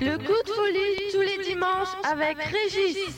Le coup de folie tous les dimanches avec Régis.